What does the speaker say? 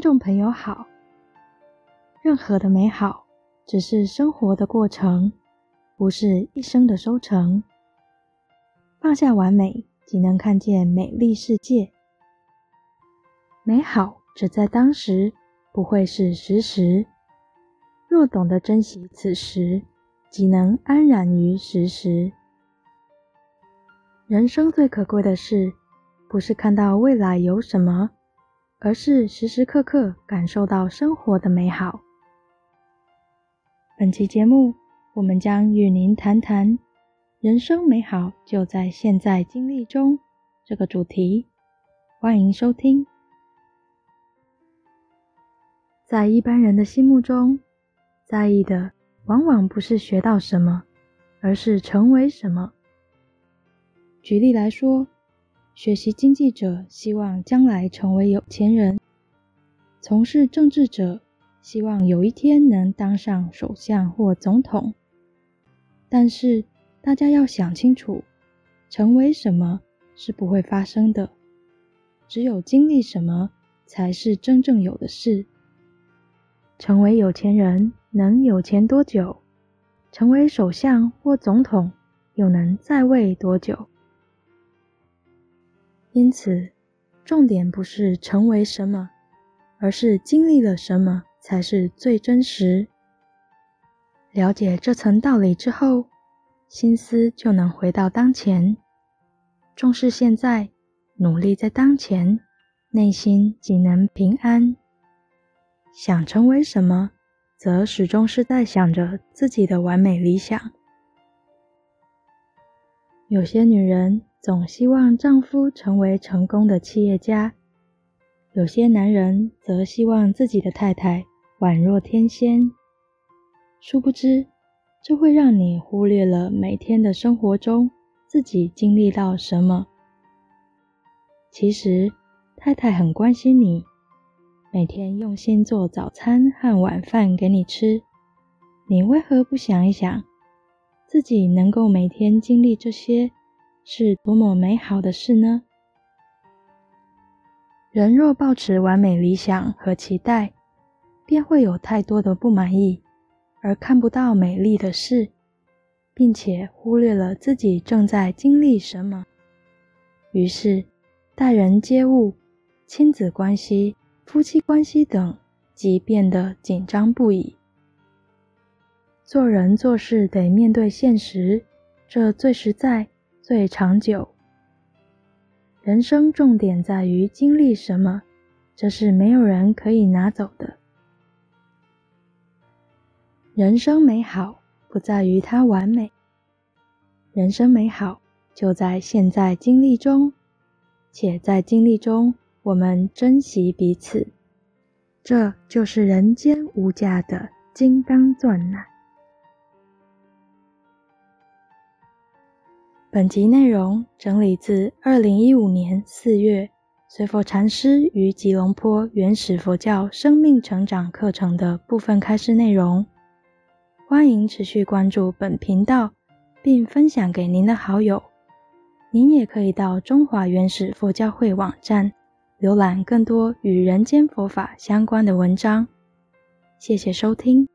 听众朋友好。任何的美好，只是生活的过程，不是一生的收成。放下完美，即能看见美丽世界。美好只在当时，不会是时时。若懂得珍惜此时，即能安然于时时。人生最可贵的事，不是看到未来有什么，而是时时刻刻感受到生活的美好。本期节目，我们将与您谈谈“人生美好就在现在经历中”这个主题。欢迎收听。在一般人的心目中，在意的往往不是学到什么，而是成为什么。举例来说，学习经济者希望将来成为有钱人，从事政治者，希望有一天能当上首相或总统，但是大家要想清楚，成为什么是不会发生的，只有经历什么才是真正有的事。成为有钱人能有钱多久？成为首相或总统又能在位多久？因此，重点不是成为什么，而是经历了什么。才是最真实。了解这层道理之后，心思就能回到当前，重视现在，努力在当前，内心即能平安。想成为什么，则始终是在想着自己的完美理想。有些女人总希望丈夫成为成功的企业家，有些男人则希望自己的太太。宛若天仙，殊不知，这会让你忽略了每天的生活中自己经历到什么。其实，太太很关心你，每天用心做早餐和晚饭给你吃，你为何不想一想，自己能够每天经历这些，是多么美好的事呢？人若抱持完美理想和期待，便会有太多的不满意，而看不到美丽的事，并且忽略了自己正在经历什么。于是，待人接物、亲子关系、夫妻关系等即变得紧张不已。做人做事得面对现实，这最实在、最长久。人生重点在于经历什么，这是没有人可以拿走的。人生美好不在于它完美，人生美好就在现在经历中，且在经历中我们珍惜彼此，这就是人间无价的金刚钻奶。本集内容整理自二零一五年四月随佛禅师于吉隆坡原始佛教生命成长课程的部分开示内容。欢迎持续关注本频道，并分享给您的好友。您也可以到中华原始佛教会网站浏览更多与人间佛法相关的文章。谢谢收听。